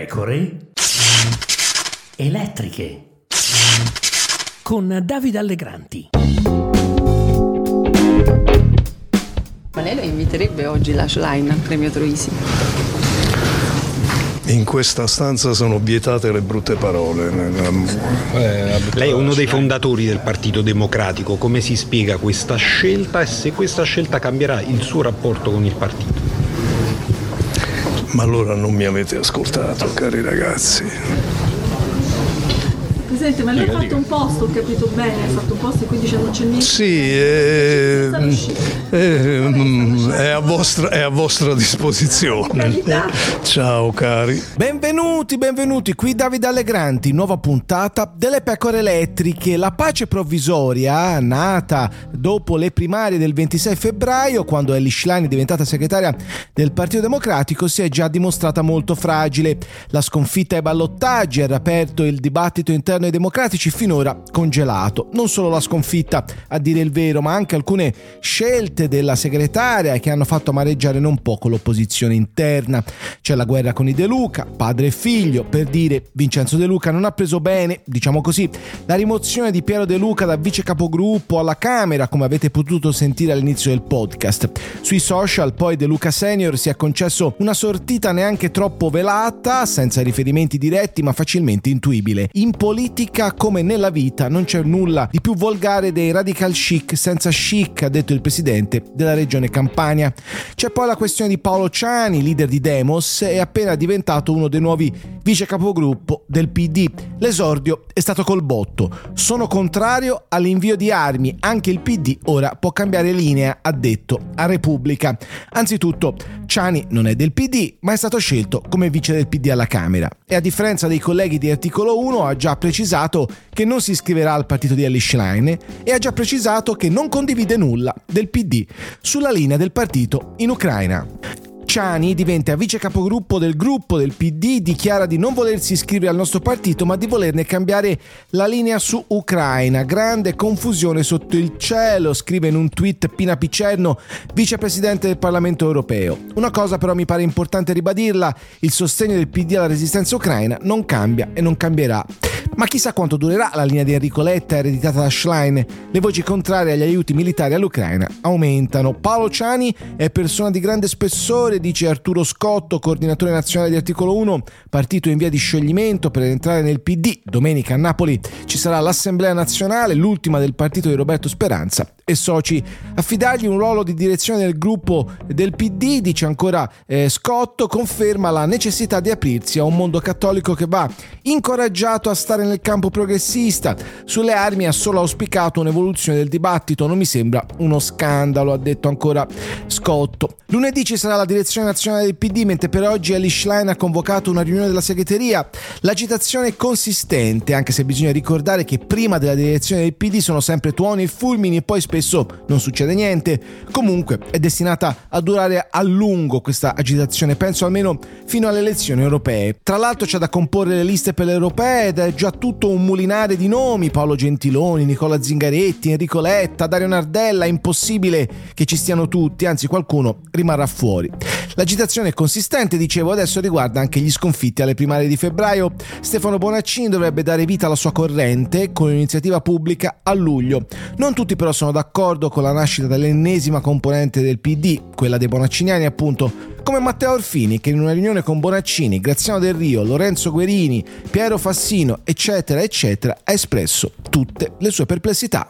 pecore elettriche con Davide Allegranti. Ma lei lo inviterebbe oggi la Schlein al premio Troisi? In questa stanza sono vietate le brutte parole. Lei è uno dei fondatori del Partito Democratico, come si spiega questa scelta e se questa scelta cambierà il suo rapporto con il partito? Ma allora non mi avete ascoltato, cari ragazzi. Presidente, ma lei ha fatto un post, ho capito bene, ha fatto un post e quindi c'è non c'è niente. Sì, eh, eh, mm, è, a vostra, è a vostra disposizione. Ciao cari. Benvenuti, benvenuti, qui Davide Allegranti, nuova puntata delle pecore elettriche. La pace provvisoria, nata dopo le primarie del 26 febbraio, quando Ellie Schlein è diventata segretaria del Partito Democratico, si è già dimostrata molto fragile. La sconfitta ai ballottaggi ha riaperto il dibattito interno ai democratici finora congelato. Non solo la sconfitta, a dire il vero, ma anche alcune scelte della segretaria che hanno fatto amareggiare non poco l'opposizione interna. C'è la guerra con i De Luca, padre e figlio, per dire Vincenzo De Luca non ha preso bene, diciamo così, la rimozione di Piero De Luca da vice capogruppo alla Camera, come avete potuto sentire all'inizio del podcast. Sui social poi De Luca Senior si è concesso una sortita neanche troppo velata, senza riferimenti diretti ma facilmente intuibile. In politica come nella vita non c'è nulla di più volgare dei radical chic senza chic, ha detto il presidente della regione Campania. C'è poi la questione di Paolo Ciani, leader di Demos, è appena diventato uno dei nuovi vice capogruppo del PD. L'esordio è stato col botto. Sono contrario all'invio di armi, anche il PD ora può cambiare linea, ha detto a Repubblica. Anzitutto, Ciani non è del PD, ma è stato scelto come vice del PD alla Camera e a differenza dei colleghi di articolo 1 ha già precisato che non si iscriverà al partito di Ellie Schlein e ha già precisato che non condivide nulla del PD sulla linea del partito in Ucraina. Ciani diventa vice capogruppo del gruppo del PD, dichiara di non volersi iscrivere al nostro partito ma di volerne cambiare la linea su Ucraina. Grande confusione sotto il cielo, scrive in un tweet Pina Picerno, vicepresidente del Parlamento europeo. Una cosa però mi pare importante ribadirla, il sostegno del PD alla resistenza ucraina non cambia e non cambierà. Ma chissà quanto durerà la linea di Enrico Letta ereditata da Schlein. Le voci contrarie agli aiuti militari all'Ucraina aumentano. Paolo Ciani è persona di grande spessore, dice Arturo Scotto, coordinatore nazionale di Articolo 1, partito in via di scioglimento per entrare nel PD. Domenica a Napoli ci sarà l'Assemblea nazionale, l'ultima del partito di Roberto Speranza e soci. Affidargli un ruolo di direzione del gruppo del PD, dice ancora eh, Scotto, conferma la necessità di aprirsi a un mondo cattolico che va incoraggiato a stare nel campo progressista. Sulle armi ha solo auspicato un'evoluzione del dibattito, non mi sembra uno scandalo, ha detto ancora Scotto. Lunedì ci sarà la direzione nazionale del PD, mentre per oggi Ellie Schlein ha convocato una riunione della segreteria. L'agitazione è consistente, anche se bisogna ricordare che prima della direzione del PD sono sempre tuoni e fulmini e poi spesso non succede niente. Comunque è destinata a durare a lungo questa agitazione, penso almeno fino alle elezioni europee. Tra l'altro c'è da comporre le liste per le europee ed è già tutto un mulinare di nomi, Paolo Gentiloni, Nicola Zingaretti, Enrico Letta, Dario Nardella, è impossibile che ci stiano tutti, anzi qualcuno rimarrà fuori. L'agitazione è consistente, dicevo, adesso riguarda anche gli sconfitti alle primarie di febbraio. Stefano Bonaccini dovrebbe dare vita alla sua corrente con un'iniziativa pubblica a luglio. Non tutti però sono d'accordo con la nascita dell'ennesima componente del PD, quella dei Bonacciniani appunto, come Matteo Orfini che in una riunione con Bonaccini, Graziano Del Rio, Lorenzo Guerini, Piero Fassino, eccetera, eccetera, ha espresso tutte le sue perplessità.